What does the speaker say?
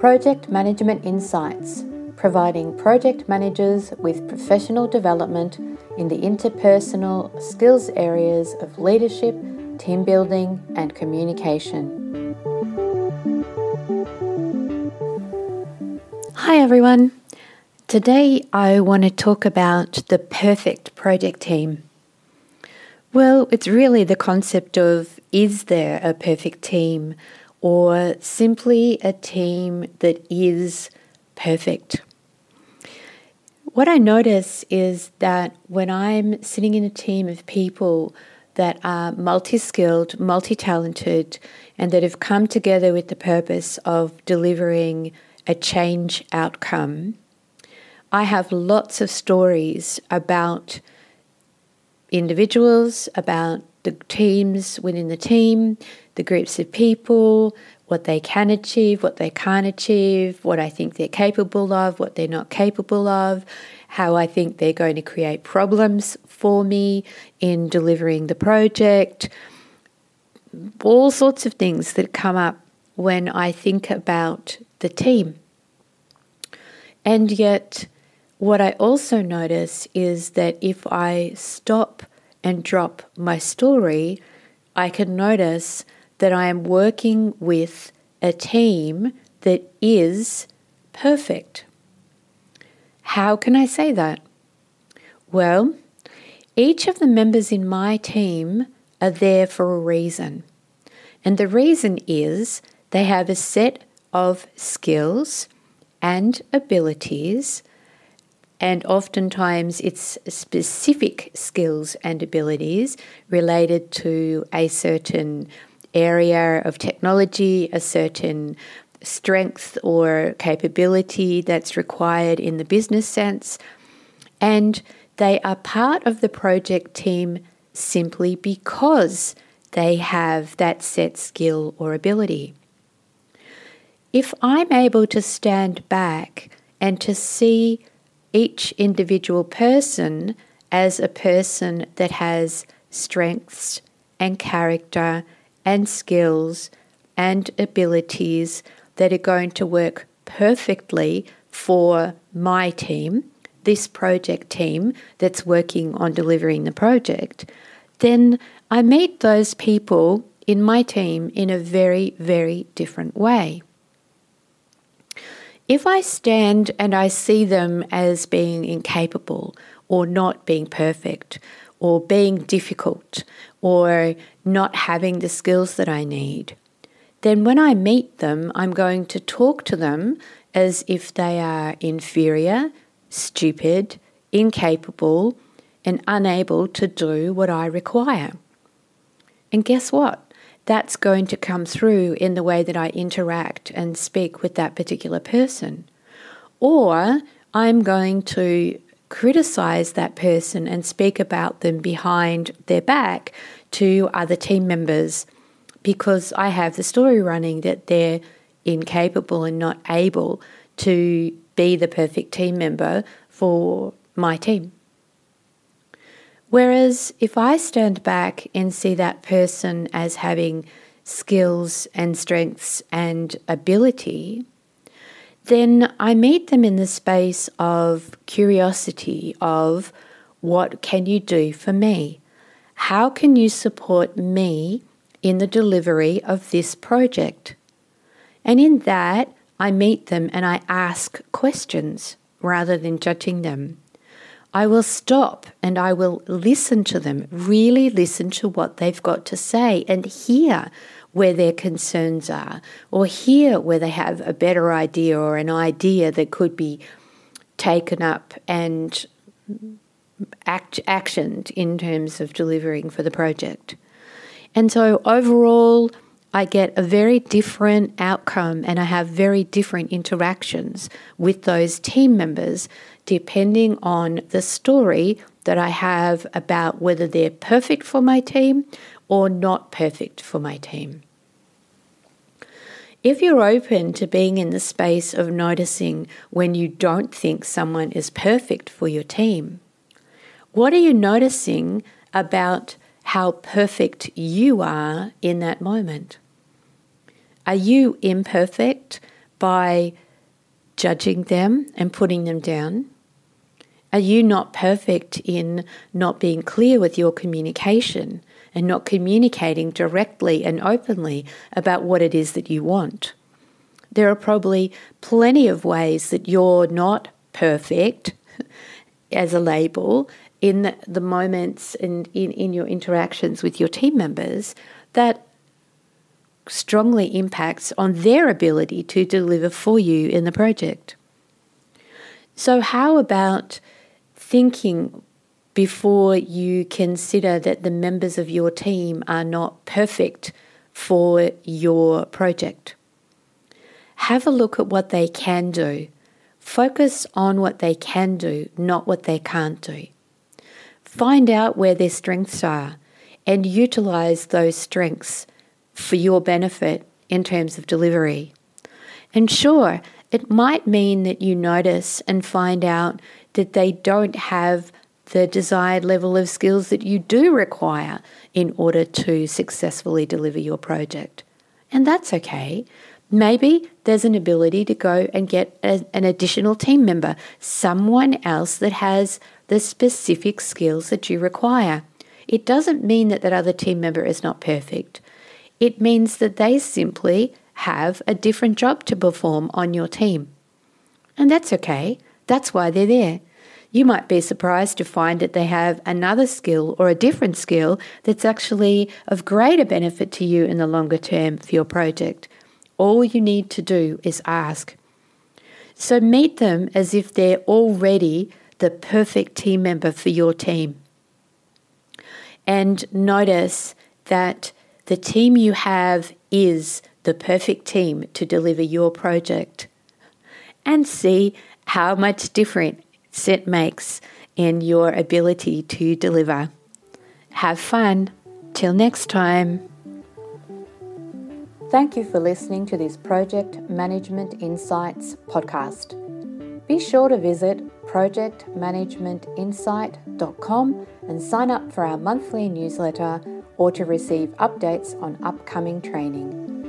Project Management Insights, providing project managers with professional development in the interpersonal skills areas of leadership, team building, and communication. Hi, everyone. Today I want to talk about the perfect project team. Well, it's really the concept of is there a perfect team or simply a team that is perfect. What I notice is that when I'm sitting in a team of people that are multi skilled, multi talented, and that have come together with the purpose of delivering a change outcome, I have lots of stories about individuals, about the teams within the team, the groups of people, what they can achieve, what they can't achieve, what I think they're capable of, what they're not capable of, how I think they're going to create problems for me in delivering the project, all sorts of things that come up when I think about the team. And yet, what I also notice is that if I stop and drop my story, I can notice that I am working with a team that is perfect. How can I say that? Well, each of the members in my team are there for a reason. And the reason is they have a set of skills and abilities, and oftentimes it's specific skills and abilities related to a certain area of technology, a certain strength or capability that's required in the business sense. And they are part of the project team simply because they have that set skill or ability. If I'm able to stand back and to see each individual person as a person that has strengths and character and skills and abilities that are going to work perfectly for my team, this project team that's working on delivering the project, then I meet those people in my team in a very, very different way. If I stand and I see them as being incapable or not being perfect or being difficult or not having the skills that I need, then when I meet them, I'm going to talk to them as if they are inferior, stupid, incapable, and unable to do what I require. And guess what? That's going to come through in the way that I interact and speak with that particular person. Or I'm going to criticize that person and speak about them behind their back to other team members because I have the story running that they're incapable and not able to be the perfect team member for my team. Whereas if I stand back and see that person as having skills and strengths and ability, then I meet them in the space of curiosity of what can you do for me? How can you support me in the delivery of this project? And in that, I meet them and I ask questions rather than judging them. I will stop and I will listen to them, really listen to what they've got to say and hear where their concerns are, or hear where they have a better idea or an idea that could be taken up and act, actioned in terms of delivering for the project. And so overall, I get a very different outcome and I have very different interactions with those team members depending on the story that I have about whether they're perfect for my team or not perfect for my team. If you're open to being in the space of noticing when you don't think someone is perfect for your team, what are you noticing about how perfect you are in that moment. Are you imperfect by judging them and putting them down? Are you not perfect in not being clear with your communication and not communicating directly and openly about what it is that you want? There are probably plenty of ways that you're not perfect as a label in the, moments and in, in your interactions with your team members that strongly impacts on their ability to deliver for you in the project. So, how about thinking before you consider that the members of your team are not perfect for your project? Have a look at what they can do. Focus on what they can do, not what they can't do. Find out where their strengths are and utilize those strengths for your benefit in terms of delivery. And sure, it might mean that you notice and find out that they don't have the desired level of skills that you do require in order to successfully deliver your project. And that's okay. Maybe there's an ability to go and get a, an additional team member, someone else that has the specific skills that you require. It doesn't mean that that other team member is not perfect. It means that they simply have a different job to perform on your team. And that's okay. That's why they're there. You might be surprised to find that they have another skill or a different skill that's actually of greater benefit to you in the longer term for your project. All you need to do is ask. So meet them as if they're already the perfect team member for your team. And notice that the team you have is the perfect team to deliver your project. And see how much difference it makes in your ability to deliver. Have fun. Till next time. Thank you for listening to this Project Management Insights podcast. Be sure to visit projectmanagementinsight.com and sign up for our monthly newsletter or to receive updates on upcoming training.